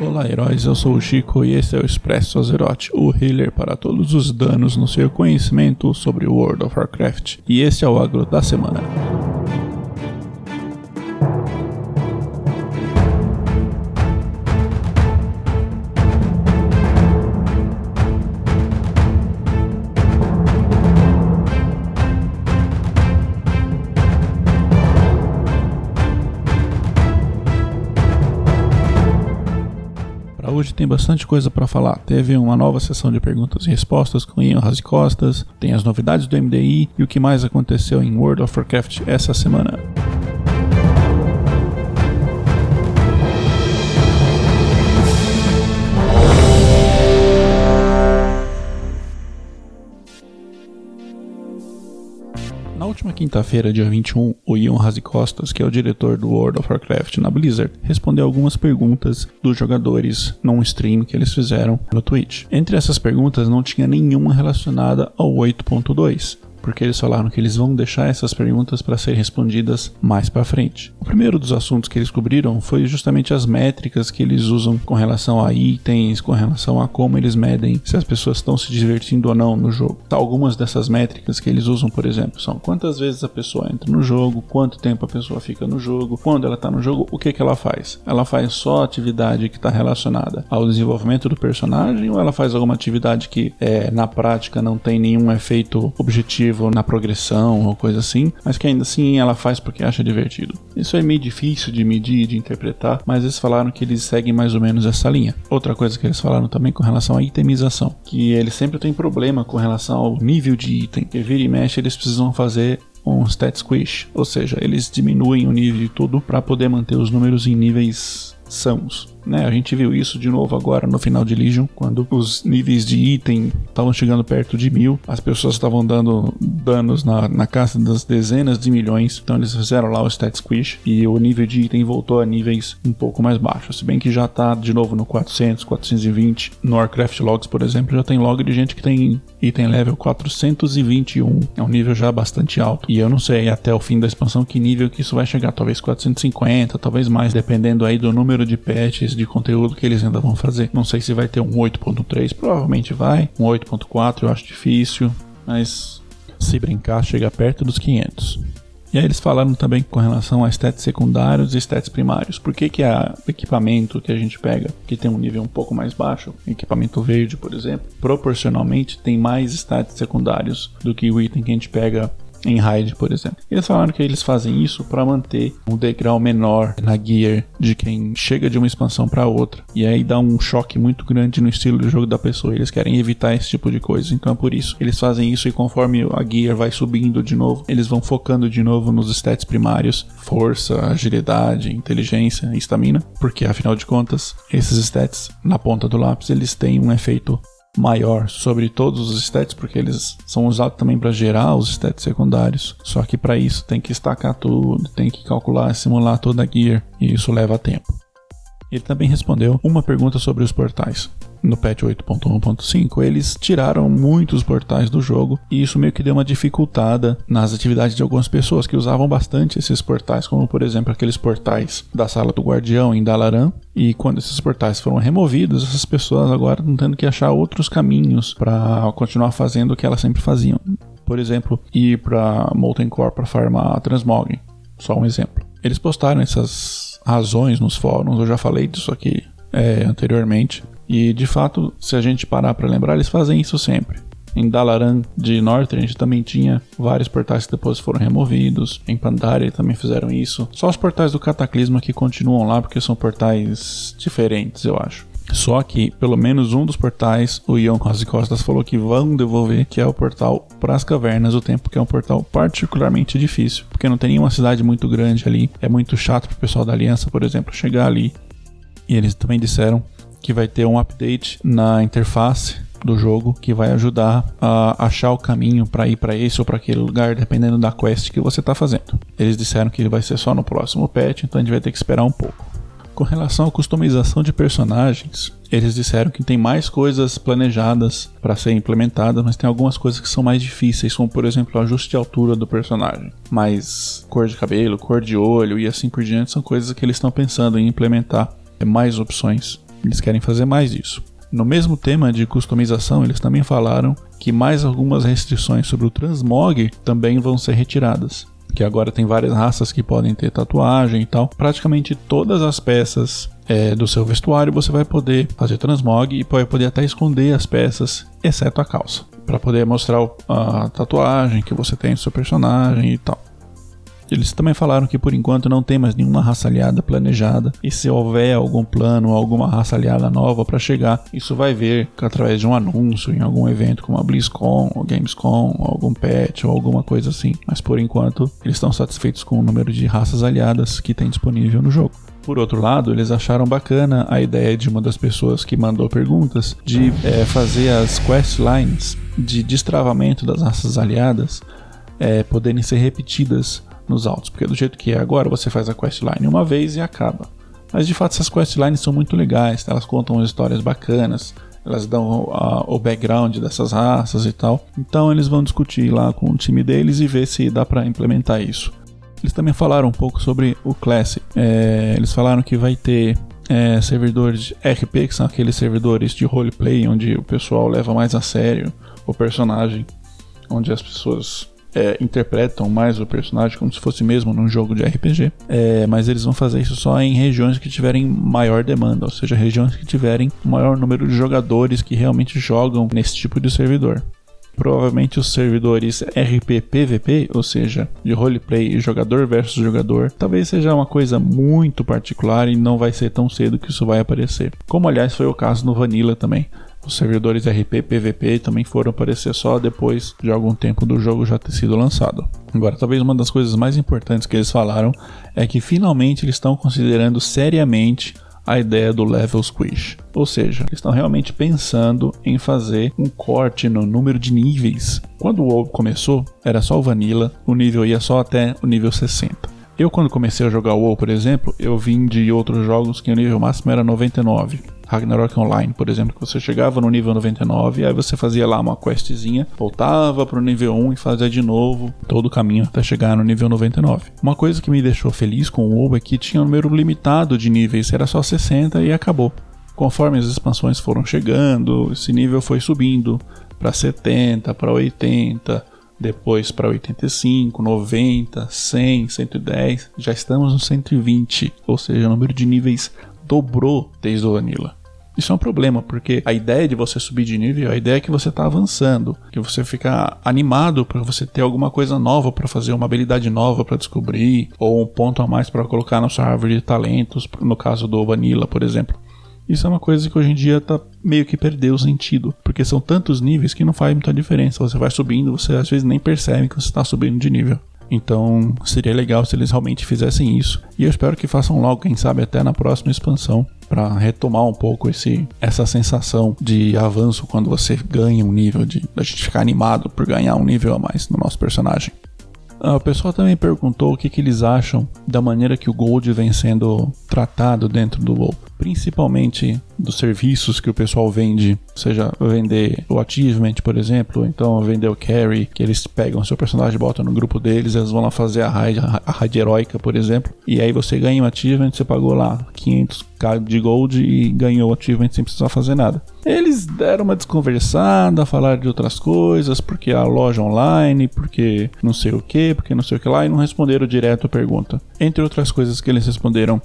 Olá, heróis, eu sou o Chico e esse é o Expresso Azeroth, o healer para todos os danos no seu conhecimento sobre World of Warcraft. E esse é o agro da semana. Tem bastante coisa para falar. Teve uma nova sessão de perguntas e respostas com Ian Costas, tem as novidades do MDI e o que mais aconteceu em World of Warcraft essa semana. Última quinta-feira, dia 21, o Ian Costas, que é o diretor do World of Warcraft na Blizzard, respondeu algumas perguntas dos jogadores num stream que eles fizeram no Twitch. Entre essas perguntas não tinha nenhuma relacionada ao 8.2 porque eles falaram que eles vão deixar essas perguntas para serem respondidas mais para frente. O primeiro dos assuntos que eles cobriram foi justamente as métricas que eles usam com relação a itens, com relação a como eles medem se as pessoas estão se divertindo ou não no jogo. Algumas dessas métricas que eles usam, por exemplo, são quantas vezes a pessoa entra no jogo, quanto tempo a pessoa fica no jogo, quando ela está no jogo, o que, que ela faz? Ela faz só atividade que está relacionada ao desenvolvimento do personagem ou ela faz alguma atividade que é, na prática não tem nenhum efeito objetivo na progressão ou coisa assim, mas que ainda assim ela faz porque acha divertido. Isso é meio difícil de medir, de interpretar, mas eles falaram que eles seguem mais ou menos essa linha. Outra coisa que eles falaram também com relação à itemização, que eles sempre têm problema com relação ao nível de item. Que vira e mexe, eles precisam fazer um stat squish, ou seja, eles diminuem o nível de tudo para poder manter os números em níveis sãos. Né? A gente viu isso de novo agora no final de Legion, quando os níveis de item estavam chegando perto de mil, as pessoas estavam dando danos na, na casa das dezenas de milhões, então eles fizeram lá o stat squish e o nível de item voltou a níveis um pouco mais baixos, se bem que já está de novo no 400, 420. No Warcraft Logs, por exemplo, já tem log de gente que tem item level 421, é um nível já bastante alto. E eu não sei até o fim da expansão que nível que isso vai chegar, talvez 450, talvez mais, dependendo aí do número de patches de conteúdo que eles ainda vão fazer. Não sei se vai ter um 8.3, provavelmente vai. Um 8.4 eu acho difícil, mas se brincar chega perto dos 500. E aí eles falaram também com relação a stats secundários e stats primários. Por que, que a equipamento que a gente pega, que tem um nível um pouco mais baixo, equipamento verde, por exemplo, proporcionalmente tem mais stats secundários do que o item que a gente pega em raid, por exemplo. Eles falaram que eles fazem isso para manter um degrau menor na gear de quem chega de uma expansão para outra. E aí dá um choque muito grande no estilo de jogo da pessoa. Eles querem evitar esse tipo de coisa. Então é por isso. Eles fazem isso e conforme a gear vai subindo de novo, eles vão focando de novo nos stats primários: força, agilidade, inteligência estamina. Porque afinal de contas, esses stats na ponta do lápis eles têm um efeito maior sobre todos os stats, porque eles são usados também para gerar os stats secundários. Só que para isso tem que estacar tudo, tem que calcular, simular toda a gear, e isso leva tempo. Ele também respondeu uma pergunta sobre os portais. No patch 8.1.5, eles tiraram muitos portais do jogo e isso meio que deu uma dificultada nas atividades de algumas pessoas que usavam bastante esses portais, como por exemplo aqueles portais da sala do guardião em Dalaran. E quando esses portais foram removidos, essas pessoas agora estão tendo que achar outros caminhos para continuar fazendo o que elas sempre faziam. Por exemplo, ir para Molten Core para farmar Transmog. Só um exemplo. Eles postaram essas razões nos fóruns, eu já falei disso aqui é, anteriormente. E de fato, se a gente parar para lembrar, eles fazem isso sempre. Em Dalaran de Northrend também tinha vários portais que depois foram removidos. Em Pandaria também fizeram isso. Só os portais do Cataclisma que continuam lá porque são portais diferentes, eu acho. Só que, pelo menos um dos portais, o Ion Rossi Costas falou que vão devolver, que é o portal para as cavernas do tempo, que é um portal particularmente difícil, porque não tem nenhuma cidade muito grande ali. É muito chato para o pessoal da Aliança, por exemplo, chegar ali. E eles também disseram que vai ter um update na interface do jogo que vai ajudar a achar o caminho para ir para esse ou para aquele lugar, dependendo da quest que você está fazendo. Eles disseram que ele vai ser só no próximo patch, então a gente vai ter que esperar um pouco. Com relação à customização de personagens, eles disseram que tem mais coisas planejadas para ser implementadas, mas tem algumas coisas que são mais difíceis, como por exemplo o ajuste de altura do personagem. Mas cor de cabelo, cor de olho e assim por diante são coisas que eles estão pensando em implementar mais opções Eles querem fazer mais disso. No mesmo tema de customização, eles também falaram que mais algumas restrições sobre o transmog também vão ser retiradas. Que agora tem várias raças que podem ter tatuagem e tal. Praticamente todas as peças é, do seu vestuário você vai poder fazer transmog e vai poder até esconder as peças, exceto a calça, para poder mostrar a tatuagem que você tem do seu personagem e tal. Eles também falaram que por enquanto não tem mais nenhuma raça aliada planejada, e se houver algum plano, alguma raça aliada nova para chegar, isso vai vir através de um anúncio em algum evento como a BlizzCon, ou Gamescom, ou algum patch ou alguma coisa assim. Mas por enquanto, eles estão satisfeitos com o número de raças aliadas que tem disponível no jogo. Por outro lado, eles acharam bacana a ideia de uma das pessoas que mandou perguntas de é, fazer as questlines de destravamento das raças aliadas é, poderem ser repetidas nos autos, porque do jeito que é agora, você faz a questline uma vez e acaba. Mas de fato essas questlines são muito legais, elas contam histórias bacanas, elas dão a, o background dessas raças e tal. Então eles vão discutir lá com o time deles e ver se dá para implementar isso. Eles também falaram um pouco sobre o Classic. É, eles falaram que vai ter é, servidores RP, que são aqueles servidores de roleplay, onde o pessoal leva mais a sério o personagem, onde as pessoas é, interpretam mais o personagem como se fosse mesmo num jogo de RPG, é, mas eles vão fazer isso só em regiões que tiverem maior demanda, ou seja, regiões que tiverem maior número de jogadores que realmente jogam nesse tipo de servidor. Provavelmente os servidores RP PVP, ou seja, de roleplay jogador versus jogador, talvez seja uma coisa muito particular e não vai ser tão cedo que isso vai aparecer. Como aliás foi o caso no Vanilla também. Os servidores RP PVP também foram aparecer só depois de algum tempo do jogo já ter sido lançado. Agora, talvez uma das coisas mais importantes que eles falaram é que finalmente eles estão considerando seriamente a ideia do level squish. Ou seja, eles estão realmente pensando em fazer um corte no número de níveis. Quando o WoW começou, era só o Vanilla, o nível ia só até o nível 60. Eu, quando comecei a jogar o WoW, por exemplo, eu vim de outros jogos que o nível máximo era 99. Ragnarok Online, por exemplo, que você chegava no nível 99 e aí você fazia lá uma questzinha, voltava pro nível 1 e fazia de novo todo o caminho até chegar no nível 99. Uma coisa que me deixou feliz com o WoW é que tinha um número limitado de níveis, era só 60 e acabou. Conforme as expansões foram chegando, esse nível foi subindo para 70, para 80, depois para 85, 90, 100, 110, já estamos no 120, ou seja, o número de níveis dobrou desde o Vanilla. Isso é um problema, porque a ideia de você subir de nível, a ideia é que você está avançando, que você fica animado para você ter alguma coisa nova para fazer, uma habilidade nova para descobrir, ou um ponto a mais para colocar na sua árvore de talentos, no caso do Vanilla, por exemplo. Isso é uma coisa que hoje em dia tá meio que perdeu o sentido, porque são tantos níveis que não faz muita diferença. Você vai subindo, você às vezes nem percebe que você está subindo de nível. Então seria legal se eles realmente fizessem isso. E eu espero que façam logo, quem sabe até na próxima expansão, para retomar um pouco esse, essa sensação de avanço quando você ganha um nível, de a gente ficar animado por ganhar um nível a mais no nosso personagem. Ah, o pessoal também perguntou o que, que, eles acham da maneira que o Gold vem sendo tratado dentro do WoW, principalmente dos serviços que o pessoal vende, seja vender o achievement, por exemplo, então vender o carry, que eles pegam seu personagem, botam no grupo deles, eles vão lá fazer a raid, a raid heróica, por exemplo, e aí você ganha um achievement, você pagou lá 500k de gold e ganhou o achievement sem precisar fazer nada. Eles deram uma desconversada, falaram de outras coisas, porque a loja online, porque não sei o que, porque não sei o que lá, e não responderam direto a pergunta. Entre outras coisas que eles responderam,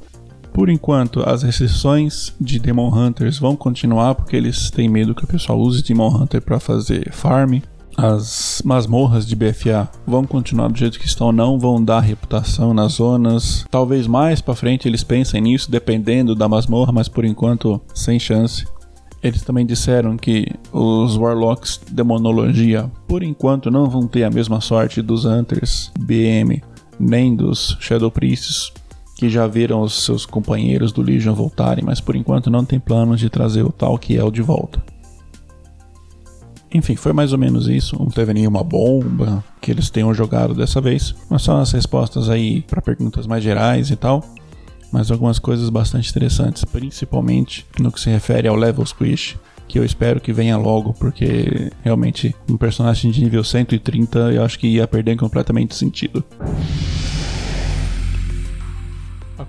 por enquanto, as restrições de Demon Hunters vão continuar porque eles têm medo que o pessoal use Demon Hunter para fazer farm. As masmorras de BFA vão continuar do jeito que estão, não vão dar reputação nas zonas. Talvez mais para frente eles pensem nisso, dependendo da masmorra, mas por enquanto sem chance. Eles também disseram que os Warlocks Demonologia, por enquanto, não vão ter a mesma sorte dos Hunters BM nem dos Shadow Priests que já viram os seus companheiros do Legion voltarem, mas por enquanto não tem planos de trazer o tal que é o de volta. Enfim, foi mais ou menos isso. Não teve nenhuma bomba que eles tenham jogado dessa vez. Mas só as respostas aí para perguntas mais gerais e tal. Mas algumas coisas bastante interessantes, principalmente no que se refere ao level squish, que eu espero que venha logo, porque realmente um personagem de nível 130 eu acho que ia perder completamente sentido.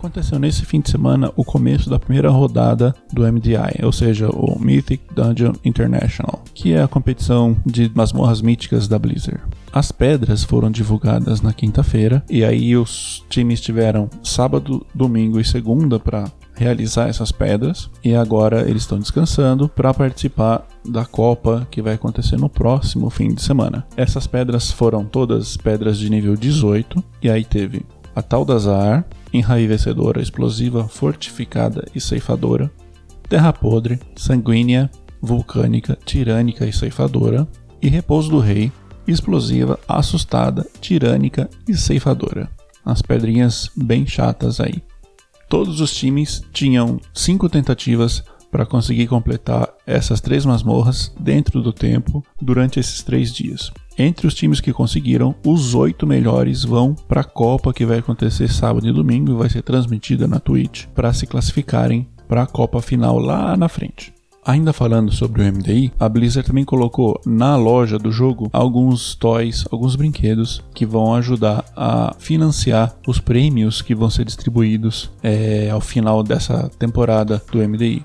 Aconteceu nesse fim de semana o começo da primeira rodada do MDI, ou seja, o Mythic Dungeon International, que é a competição de masmorras míticas da Blizzard. As pedras foram divulgadas na quinta-feira e aí os times tiveram sábado, domingo e segunda para realizar essas pedras e agora eles estão descansando para participar da Copa que vai acontecer no próximo fim de semana. Essas pedras foram todas pedras de nível 18 e aí teve a Taldazar, enraivecedora, explosiva, fortificada e ceifadora, terra podre, sanguínea, vulcânica, tirânica e ceifadora, e repouso do rei, explosiva, assustada, tirânica e ceifadora. As pedrinhas bem chatas aí. Todos os times tinham cinco tentativas para conseguir completar essas três masmorras dentro do tempo durante esses três dias. Entre os times que conseguiram, os oito melhores vão para a Copa que vai acontecer sábado e domingo e vai ser transmitida na Twitch para se classificarem para a Copa final lá na frente. Ainda falando sobre o MDI, a Blizzard também colocou na loja do jogo alguns toys, alguns brinquedos que vão ajudar a financiar os prêmios que vão ser distribuídos é, ao final dessa temporada do MDI.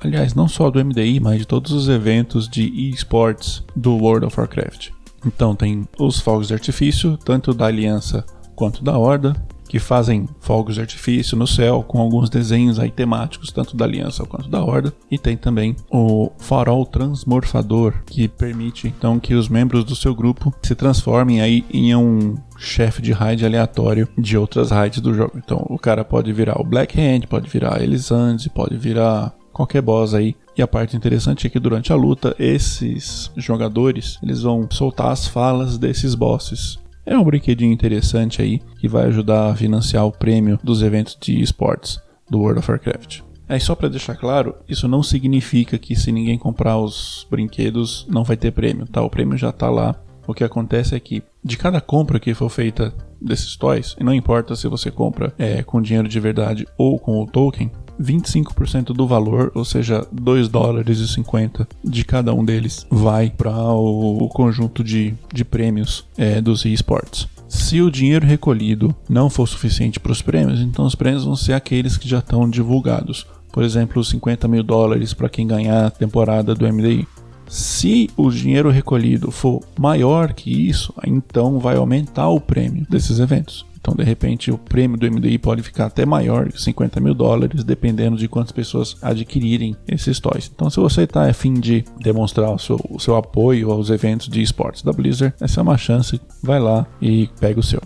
Aliás, não só do MDI, mas de todos os eventos de esports do World of Warcraft. Então tem os fogos de artifício, tanto da Aliança quanto da Horda, que fazem fogos de artifício no céu com alguns desenhos aí temáticos, tanto da Aliança quanto da Horda. E tem também o farol transmorfador, que permite então que os membros do seu grupo se transformem aí em um chefe de raid aleatório de outras raids do jogo. Então o cara pode virar o Black Hand, pode virar Elisande, pode virar qualquer boss aí. E a parte interessante é que durante a luta, esses jogadores eles vão soltar as falas desses bosses. É um brinquedinho interessante aí que vai ajudar a financiar o prêmio dos eventos de esportes do World of Warcraft. É só para deixar claro, isso não significa que se ninguém comprar os brinquedos não vai ter prêmio, tá? O prêmio já tá lá. O que acontece é que de cada compra que for feita desses toys, e não importa se você compra é, com dinheiro de verdade ou com o token, 25% do valor, ou seja, 2 dólares e 50 de cada um deles, vai para o, o, conjunto de, de prêmios é, dos esportes. Se o dinheiro recolhido não for suficiente para os prêmios, então os prêmios vão ser aqueles que já estão divulgados. Por exemplo, 50 mil dólares para quem ganhar a temporada do MDI. Se o dinheiro recolhido for maior que isso, então vai aumentar o prêmio desses eventos. Então, de repente, o prêmio do MDI pode ficar até maior, 50 mil dólares, dependendo de quantas pessoas adquirirem esses toys. Então, se você está a fim de demonstrar o seu, o seu apoio aos eventos de esportes da Blizzard, essa é uma chance. Vai lá e pega o seu.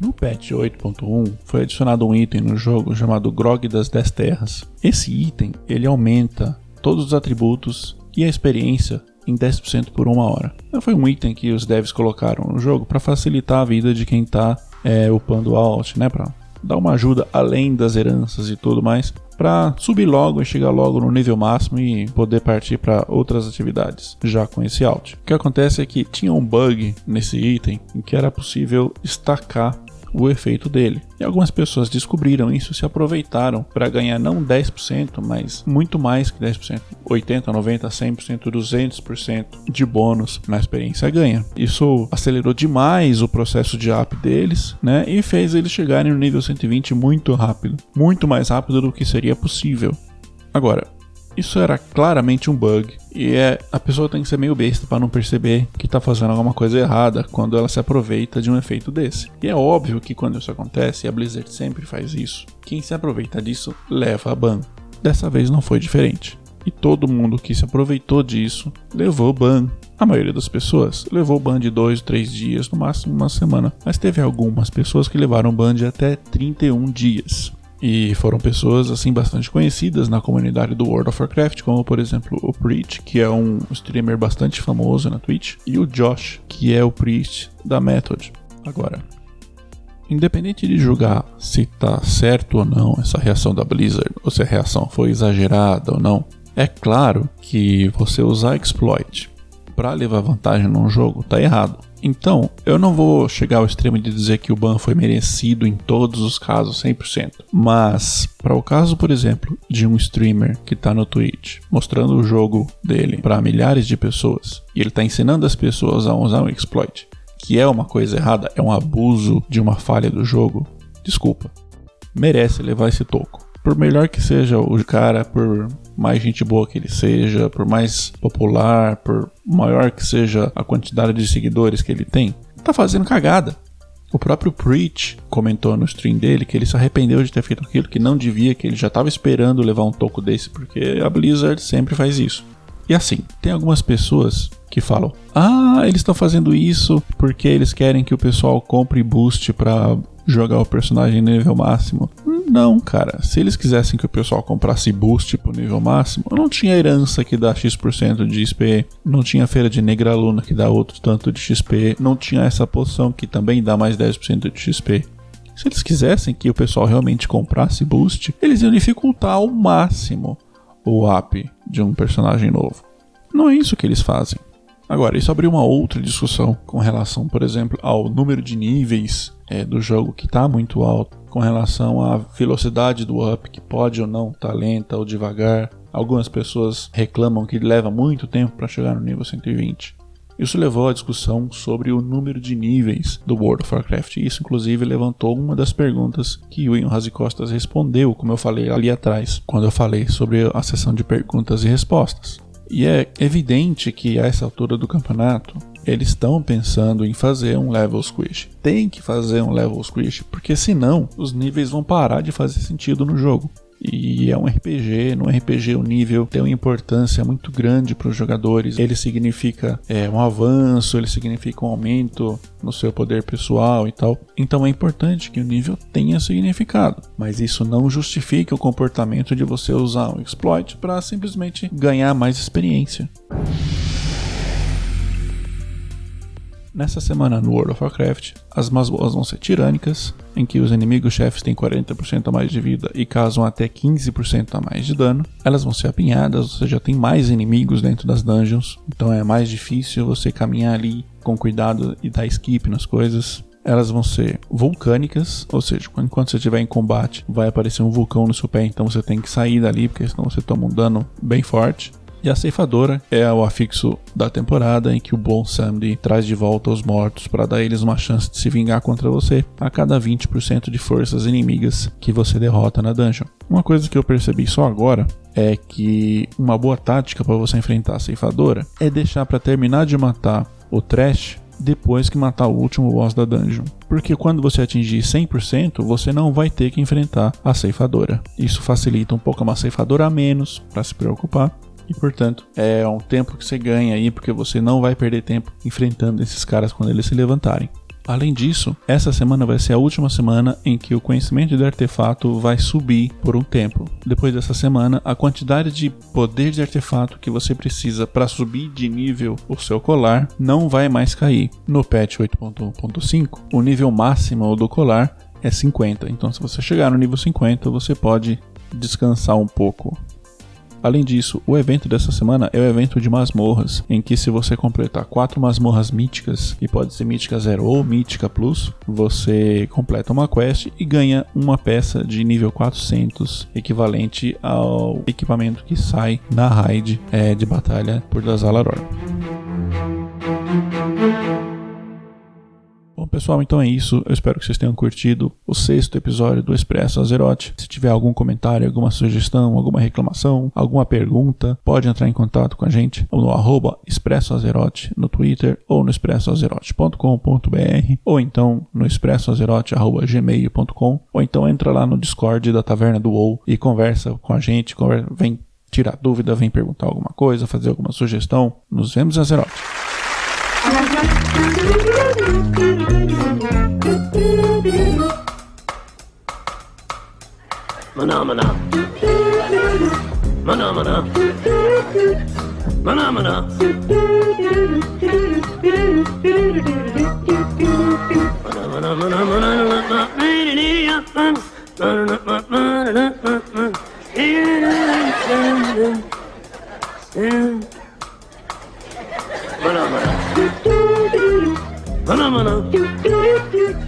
No patch 8.1 foi adicionado um item no jogo chamado Grog das 10 Terras. Esse item ele aumenta todos os atributos e a experiência em 10% por uma hora. Foi um item que os devs colocaram no jogo para facilitar a vida de quem está é, upando alt, né? Para dar uma ajuda além das heranças e tudo mais, para subir logo e chegar logo no nível máximo e poder partir para outras atividades já com esse alt. O que acontece é que tinha um bug nesse item em que era possível estacar o efeito dele. E algumas pessoas descobriram isso e se aproveitaram para ganhar não 10%, mas muito mais que 10%, 80, 90, 100%, 200% de bônus na experiência ganha. Isso acelerou demais o processo de up deles, né? E fez eles chegarem no nível 120 muito rápido, muito mais rápido do que seria possível. Agora, isso era claramente um bug e é, a pessoa tem que ser meio besta para não perceber que está fazendo alguma coisa errada quando ela se aproveita de um efeito desse. E é óbvio que quando isso acontece, e a Blizzard sempre faz isso, quem se aproveita disso leva a ban. Dessa vez não foi diferente. E todo mundo que se aproveitou disso levou ban. A maioria das pessoas levou ban de 2, 3 dias, no máximo uma semana. Mas teve algumas pessoas que levaram ban de até 31 dias. E foram pessoas assim bastante conhecidas na comunidade do World of Warcraft, como por exemplo o Preach, que é um streamer bastante famoso na Twitch, e o Josh, que é o Priest da Method. Agora, independente de julgar se tá certo ou não essa reação da Blizzard, ou se a reação foi exagerada ou não, é claro que você usar exploit para levar vantagem num jogo tá errado. Então, eu não vou chegar ao extremo de dizer que o ban foi merecido em todos os casos 100%, mas para o caso, por exemplo, de um streamer que está no Twitch mostrando o jogo dele para milhares de pessoas e ele está ensinando as pessoas a usar um exploit que é uma coisa errada, é um abuso de uma falha do jogo, desculpa, merece levar esse toco. Por melhor que seja o cara, por mais gente boa que ele seja, por mais popular, por maior que seja a quantidade de seguidores que ele tem, tá fazendo cagada. O próprio Preach comentou no stream dele que ele se arrependeu de ter feito aquilo, que não devia, que ele já estava esperando levar um toco desse, porque a Blizzard sempre faz isso. E assim, tem algumas pessoas que falam: "Ah, eles estão fazendo isso porque eles querem que o pessoal compre boost para jogar o personagem no nível máximo". Não, cara. Se eles quisessem que o pessoal comprasse boost pro nível máximo, não tinha herança que dá X% de XP, não tinha feira de Negra Luna que dá outro tanto de XP, não tinha essa poção que também dá mais 10% de XP. Se eles quisessem que o pessoal realmente comprasse boost, eles iam dificultar ao máximo o up de um personagem novo. Não é isso que eles fazem. Agora, isso abriu uma outra discussão com relação, por exemplo, ao número de níveis é, do jogo que está muito alto, com relação à velocidade do up, que pode ou não estar tá lenta ou devagar. Algumas pessoas reclamam que leva muito tempo para chegar no nível 120. Isso levou à discussão sobre o número de níveis do World of Warcraft. Isso, inclusive, levantou uma das perguntas que o Ian Costas respondeu, como eu falei ali atrás, quando eu falei sobre a sessão de perguntas e respostas. E é evidente que a essa altura do campeonato eles estão pensando em fazer um level squish. Tem que fazer um level squish, porque senão os níveis vão parar de fazer sentido no jogo. E é um RPG, no RPG o nível tem uma importância muito grande para os jogadores. Ele significa é, um avanço, ele significa um aumento no seu poder pessoal e tal. Então é importante que o nível tenha significado. Mas isso não justifica o comportamento de você usar um exploit para simplesmente ganhar mais experiência. Nessa semana no World of Warcraft, as masmorras vão ser tirânicas, em que os inimigos chefes têm 40% a mais de vida e causam até 15% a mais de dano. Elas vão ser apinhadas, ou seja, tem mais inimigos dentro das dungeons, então é mais difícil você caminhar ali com cuidado e dar skip nas coisas. Elas vão ser vulcânicas, ou seja, enquanto você estiver em combate, vai aparecer um vulcão no seu pé, então você tem que sair dali, porque senão você toma um dano bem forte. E a ceifadora é o afixo da temporada em que o bom Samdi traz de volta os mortos para dar eles uma chance de se vingar contra você a cada 20% de forças inimigas que você derrota na dungeon. Uma coisa que eu percebi só agora é que uma boa tática para você enfrentar a ceifadora é deixar para terminar de matar o trash depois que matar o último boss da dungeon. Porque quando você atingir 100%, você não vai ter que enfrentar a ceifadora. Isso facilita um pouco uma ceifadora a menos para se preocupar e portanto é um tempo que você ganha aí porque você não vai perder tempo enfrentando esses caras quando eles se levantarem. Além disso, essa semana vai ser a última semana em que o conhecimento do artefato vai subir por um tempo. Depois dessa semana, a quantidade de poder de artefato que você precisa para subir de nível o seu colar não vai mais cair. No patch 8.1.5, o nível máximo do colar é 50. Então, se você chegar no nível 50, você pode descansar um pouco Além disso, o evento dessa semana é o evento de masmorras, em que se você completar quatro masmorras míticas, e pode ser mítica 0 ou mítica plus, você completa uma quest e ganha uma peça de nível 400, equivalente ao equipamento que sai na raid é, de batalha por Dazalaror. Pessoal, então é isso. Eu espero que vocês tenham curtido o sexto episódio do Expresso Azerote. Se tiver algum comentário, alguma sugestão, alguma reclamação, alguma pergunta, pode entrar em contato com a gente no arroba Expresso Azerote no Twitter ou no expressoazerote.com.br ou então no expressoazerote.gmail.com ou então entra lá no Discord da Taverna do WoW e conversa com a gente, vem tirar dúvida, vem perguntar alguma coisa, fazer alguma sugestão. Nos vemos Mına mına. Mına mına. Mına mına. Mına mına mına mına beni yapman. Mına mına. Mına mına.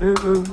Mm-mm.